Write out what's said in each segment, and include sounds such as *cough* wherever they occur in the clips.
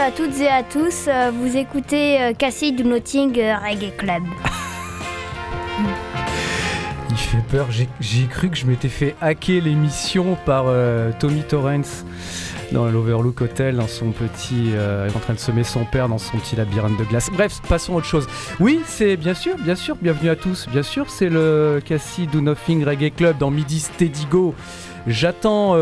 À toutes et à tous. Euh, Vous écoutez euh, Cassie du Notting euh, Reggae Club. *laughs* Il fait peur. J'ai- cru que je m'étais fait hacker l'émission par Tommy Torrance dans l'Overlook Hotel, dans son petit. euh, en train de semer son père dans son petit labyrinthe de glace. Bref, passons à autre chose. Oui, c'est bien sûr, bien sûr, bienvenue à tous. Bien sûr, c'est le Cassie Do Nothing Reggae Club dans Midi Steady. J'attends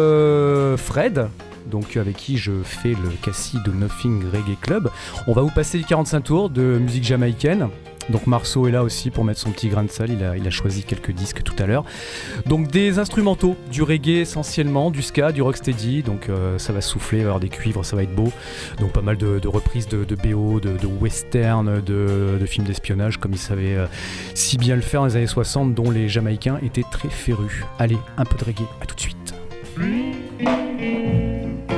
Fred. Donc avec qui je fais le Cassie Do Nothing Reggae Club. On va vous passer les 45 tours de musique jamaïcaine. Donc Marceau est là aussi pour mettre son petit grain de sel, il a, choisi quelques disques tout à l'heure. Donc des instrumentaux, du reggae essentiellement, du ska, du rocksteady, donc euh, ça va souffler, il va avoir des cuivres, ça va être beau. Donc pas mal de, de reprises de, de BO, de, de western, de, de films d'espionnage comme ils savaient euh, si bien le faire dans les années 60 dont les Jamaïcains étaient très férus. Allez, un peu de reggae, à tout de suite. Thank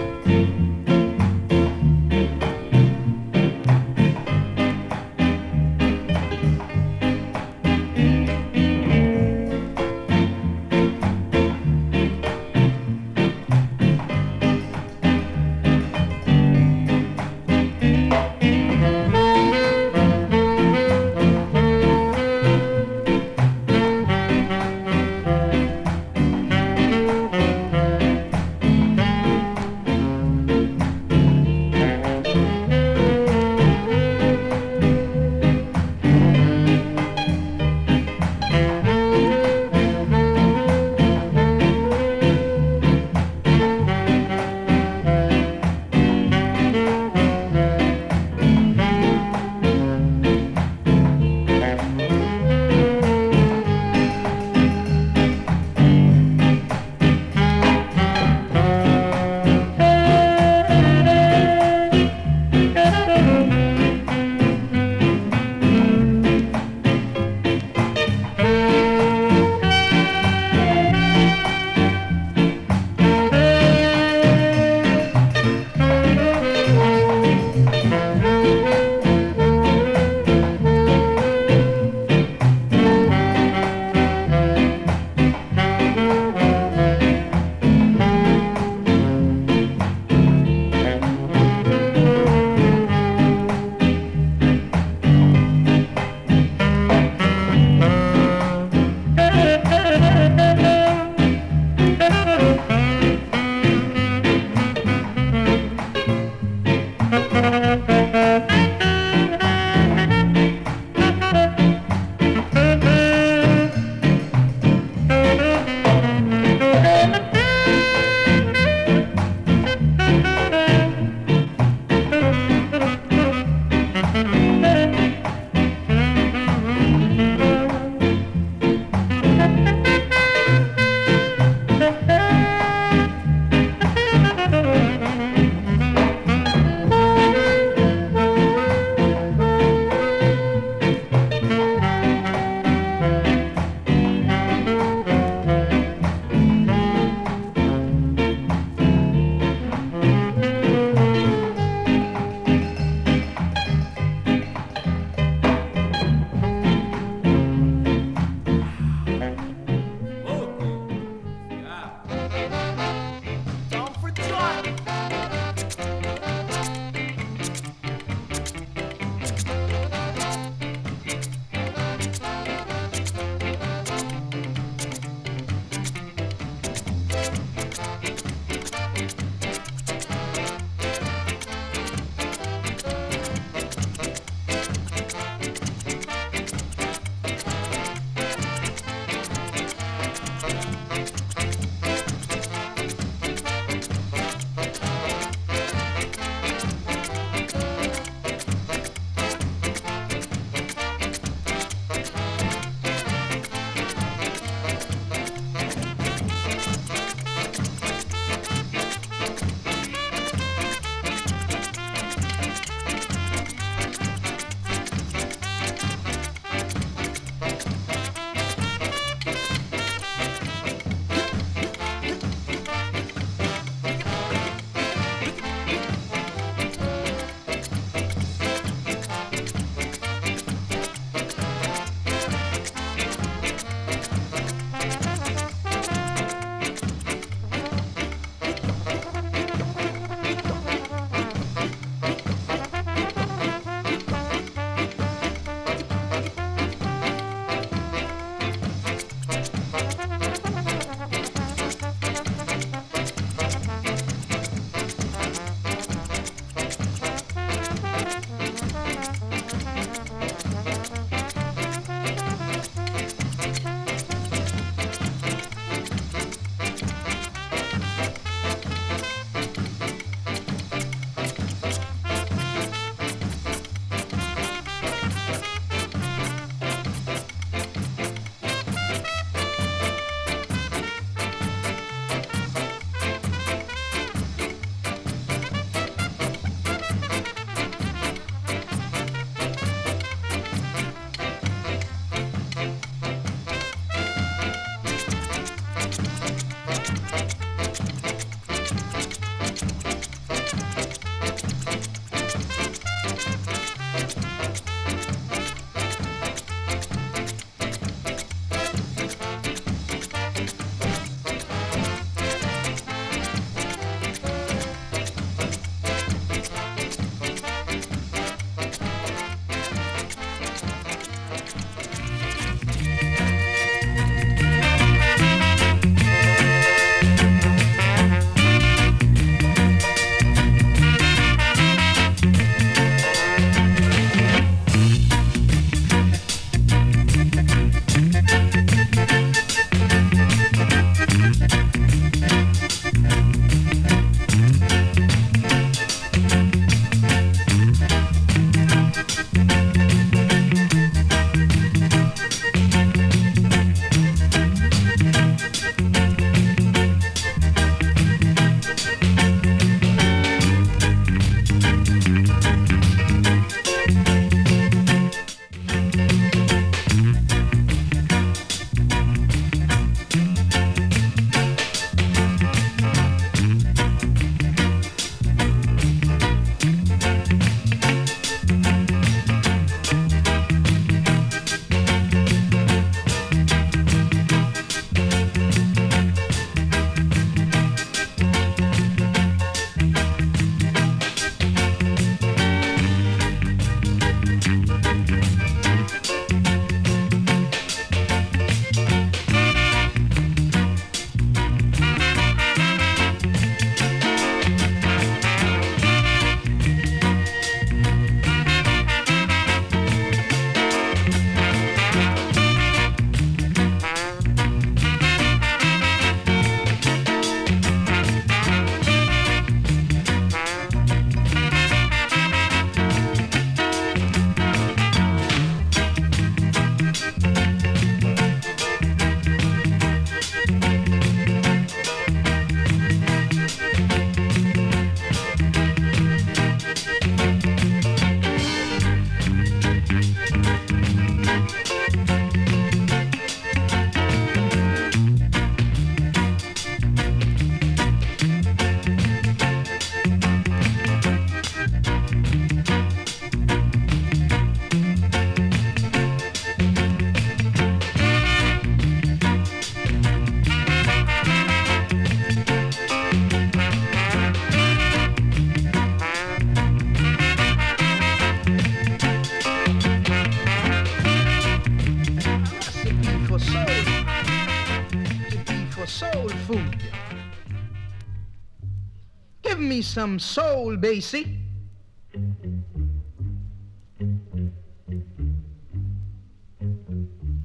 some soul, Basie.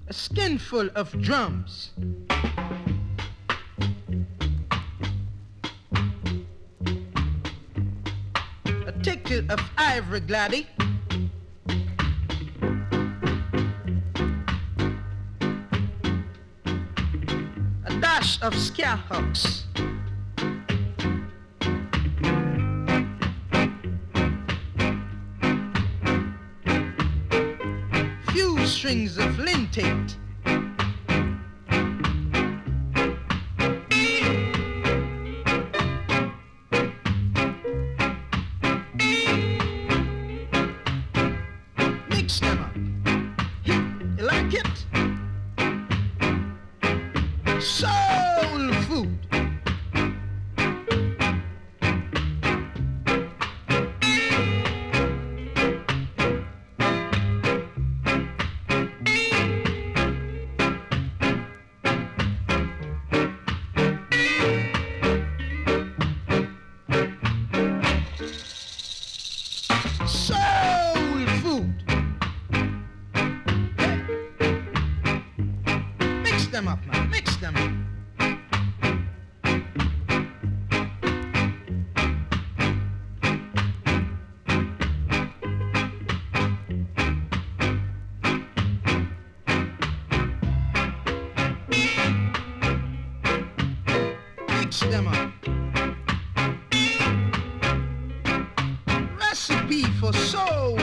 A skinful of drums. A ticket of ivory gladdy. A dash of scare hooks. Strings of Lynn Taitt. stemmer. Recipe for soul.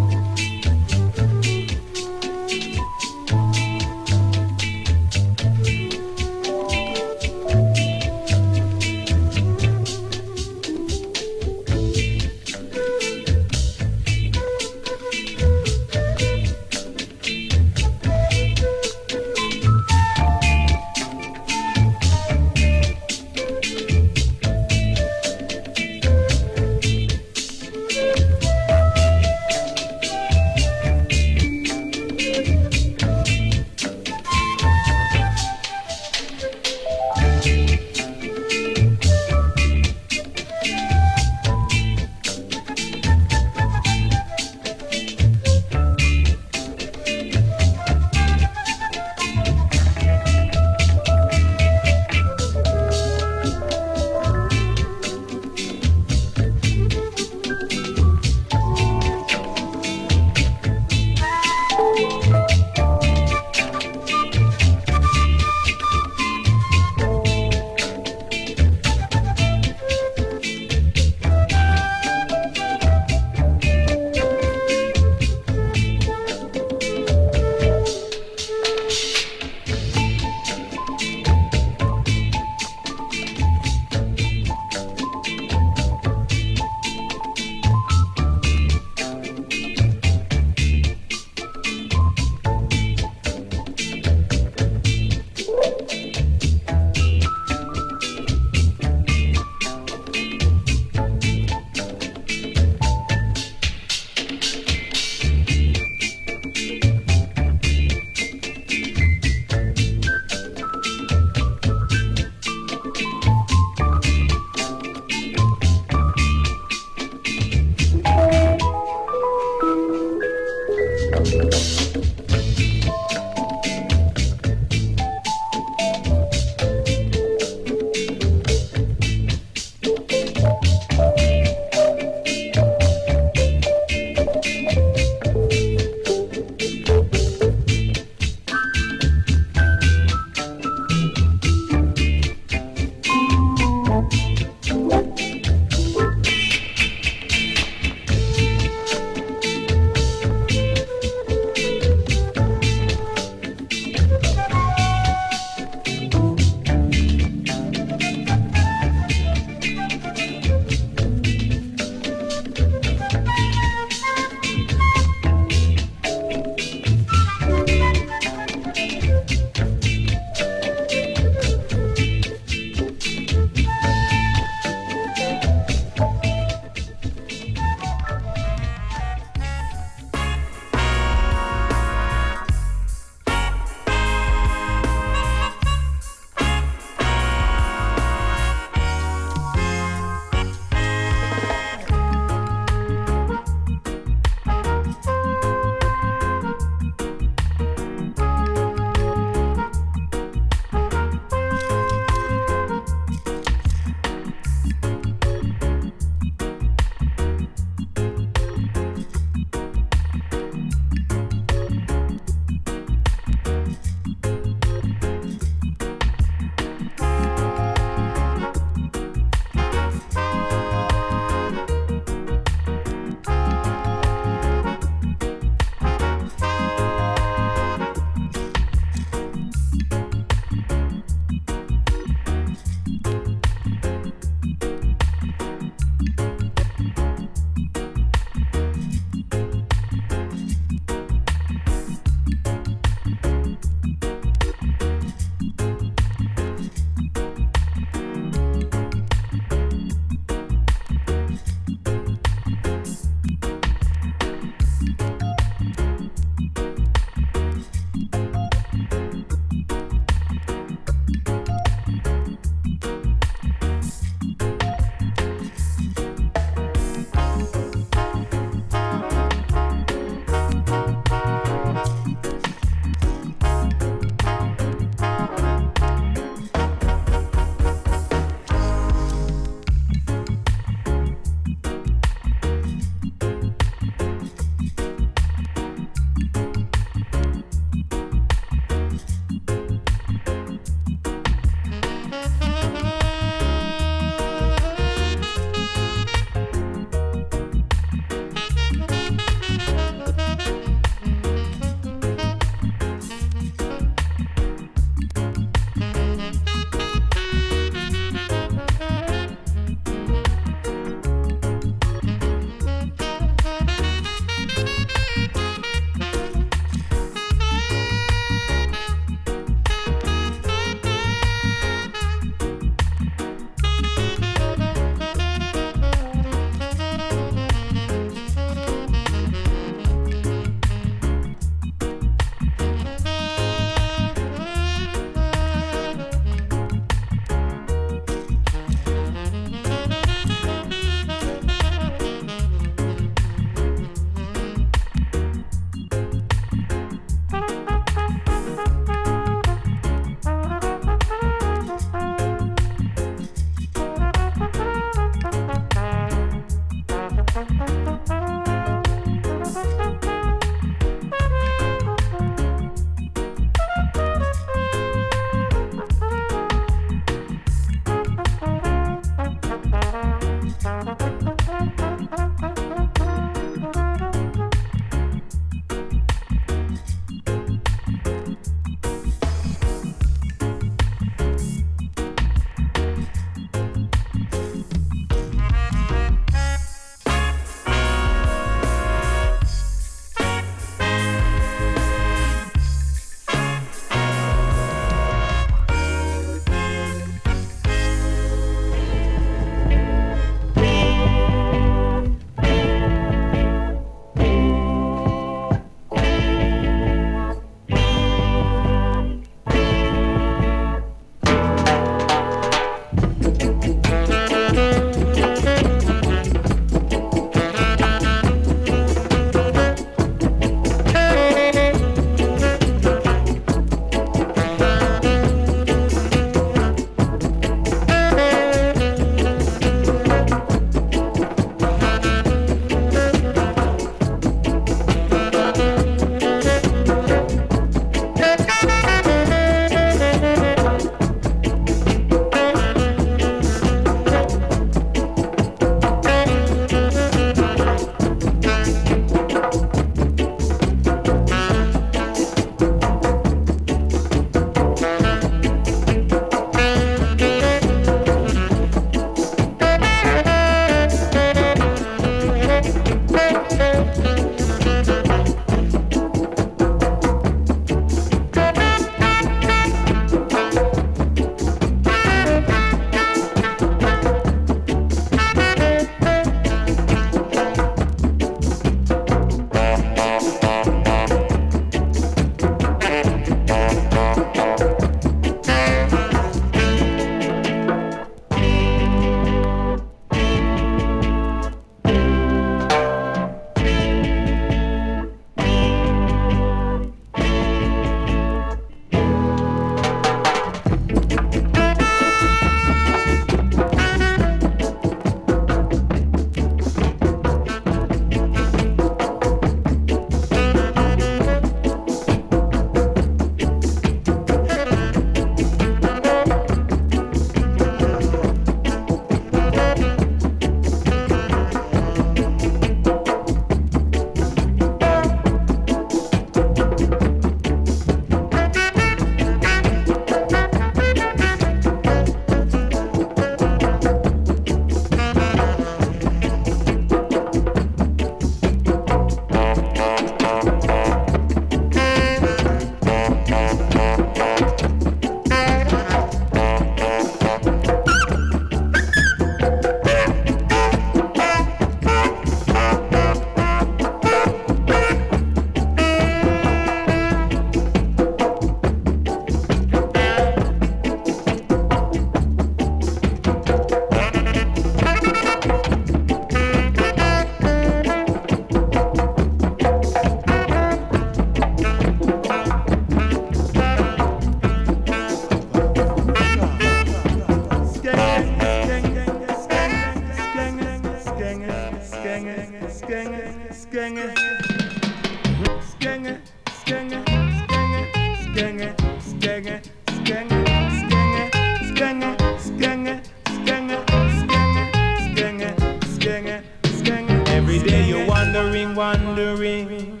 Every day you're wondering, wondering.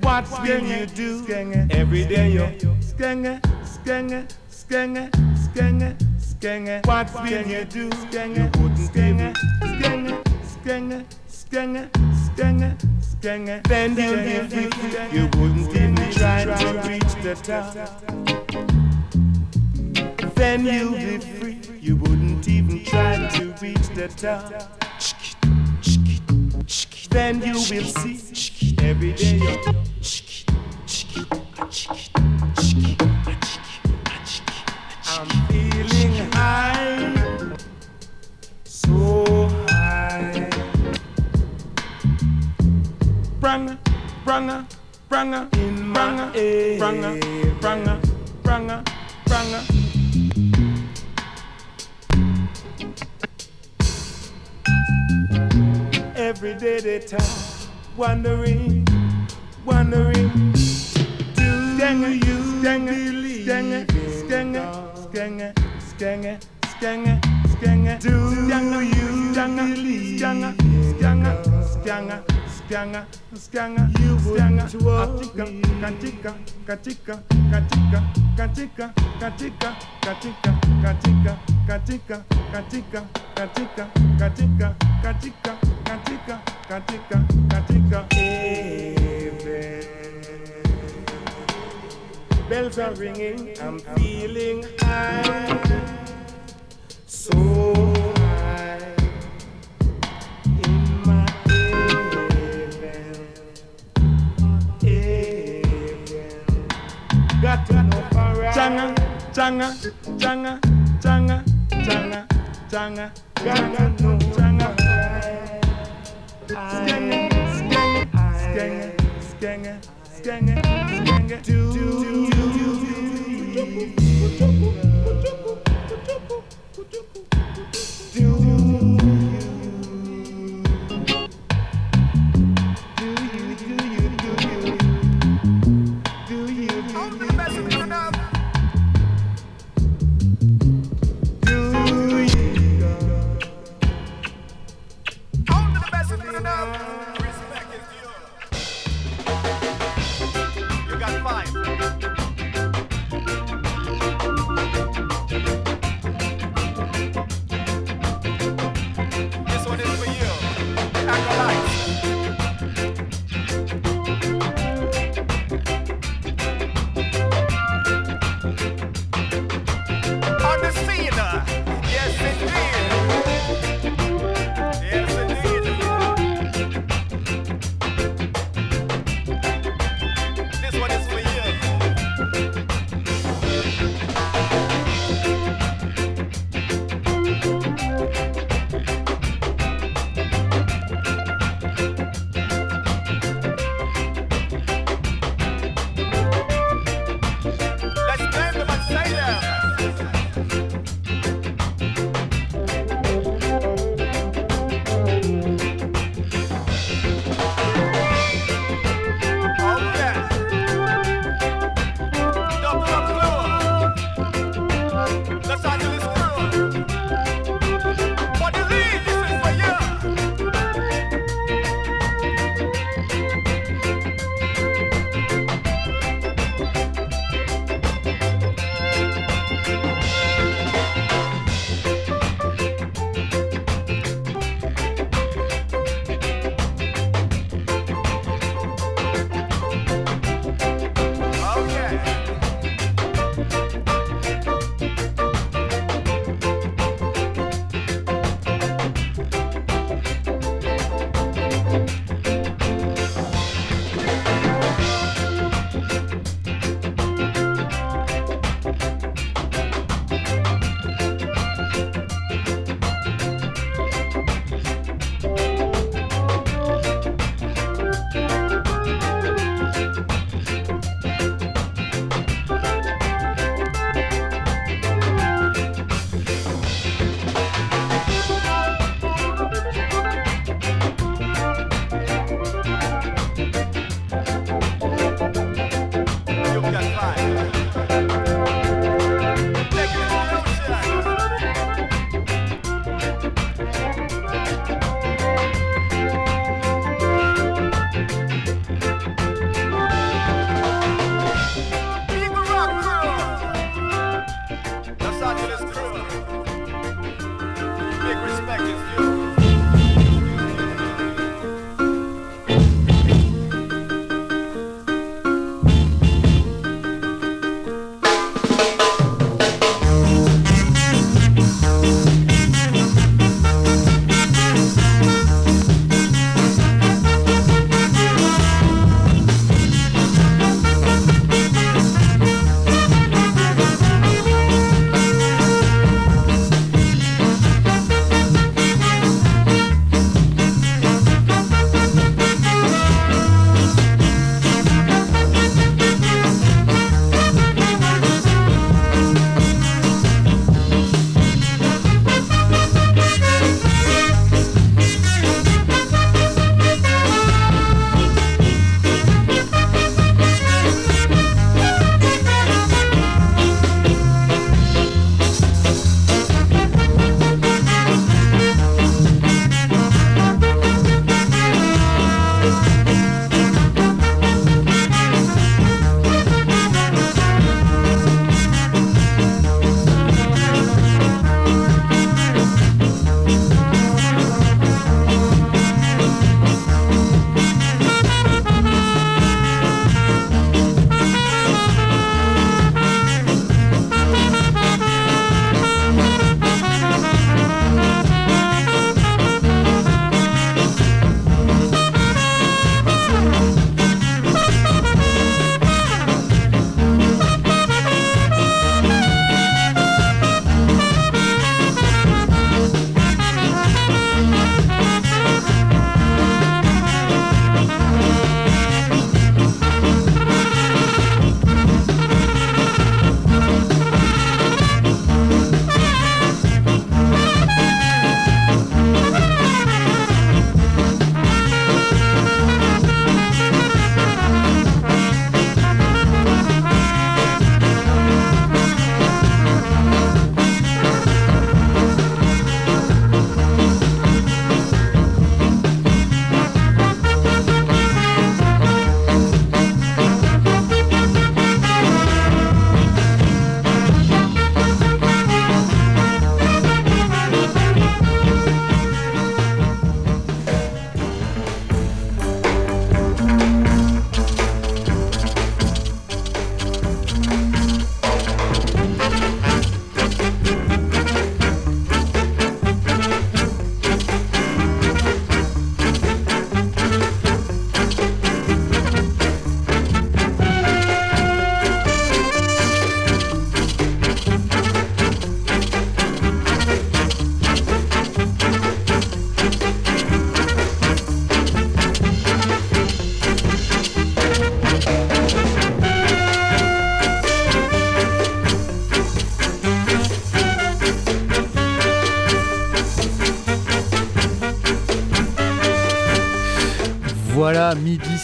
What will you do? Every day you're. What will you do? You wouldn't skenge, skenge, skenge. Then you'll live free. You wouldn't even try to reach the top. Then you'll be free. You wouldn't even try to reach the top. Then you will see every day. Pranga, pranga, pranga, in pranga, pranga, pranga, pranga, pranga. Every day they talk, wondering, wondering. Do stinger, you stinger, believe in? stinger, stinger, stinger, stinger, stinger? Do stinger, you stinger, stinger, stinger, stinger? Skenge, skenge, you wouldn't katika, katika, katika, katika, katika, katika, katika, katika, katika, katika, katika, katika, katika, katika, katika, katika, heaven. Bells are ringing, I'm feeling high, so ganga, tanga, tanga, tanga, tanga, tanga, ganga, no, tanga. Skenge, skenge, skenge, skenge, skenge, skenge, do, do, do.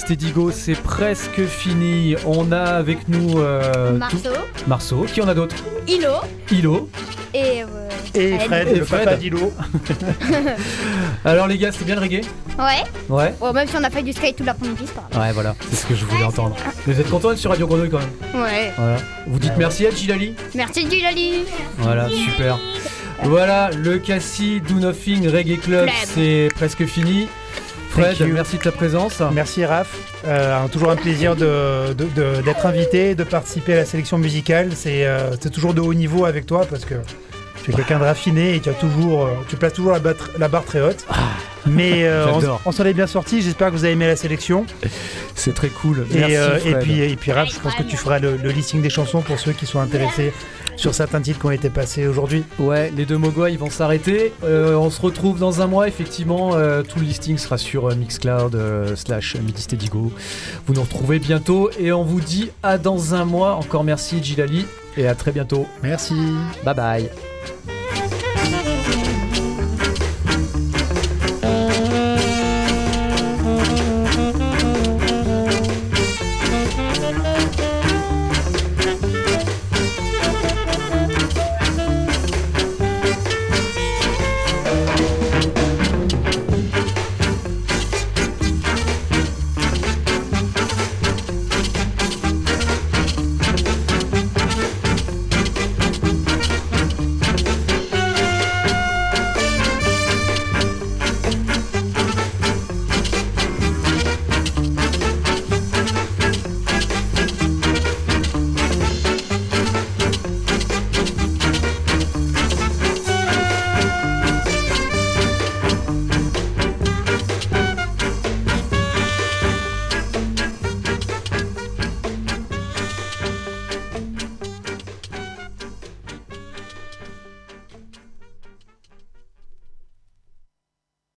Stedigo, c'est presque fini. On a avec nous euh, Marceau, tout- Marceau. Qui en a d'autres Ilo Ilo. et. euh, Et Fred, Et le Fred. papa d'Ilo. *laughs* Alors les gars, c'était bien le reggae Ouais. Ouais. Bon, même si on a fait du skate toute l'après-midi, c'est pas Ouais, voilà, c'est ce que je voulais entendre. Mais vous êtes content d'être sur Radio Grenouille quand même grave. Ouais. Voilà. Vous dites merci à Gilali Merci Gilali. Voilà, super. Voilà, le Cassis Do Nothing Reggae Club. c'est presque fini. Fred, merci de ta présence. Merci Raph. Euh, toujours un plaisir de- de- de- d'être invité, de participer à la sélection musicale. C'est euh, c'est toujours de haut niveau avec toi parce que tu es quelqu'un de raffiné et tu as toujours, euh, tu places toujours la, barre- la barre très haute. Mais euh, on, s'en est bien sorti. J'espère que vous avez aimé la sélection. C'est très cool. Et, Merci euh, et puis, et puis Raph, je pense que tu feras le, le listing des chansons pour ceux qui sont intéressés sur certains titres qui ont été passés aujourd'hui. Ouais, les deux Mogwai ils vont s'arrêter. Euh, on se retrouve dans un mois, effectivement. tout le listing sera sur Mixcloud slash Midistedigo. Vous nous retrouvez bientôt et on vous dit à dans un mois. Encore merci Gilali et à très bientôt. Merci. Bye bye.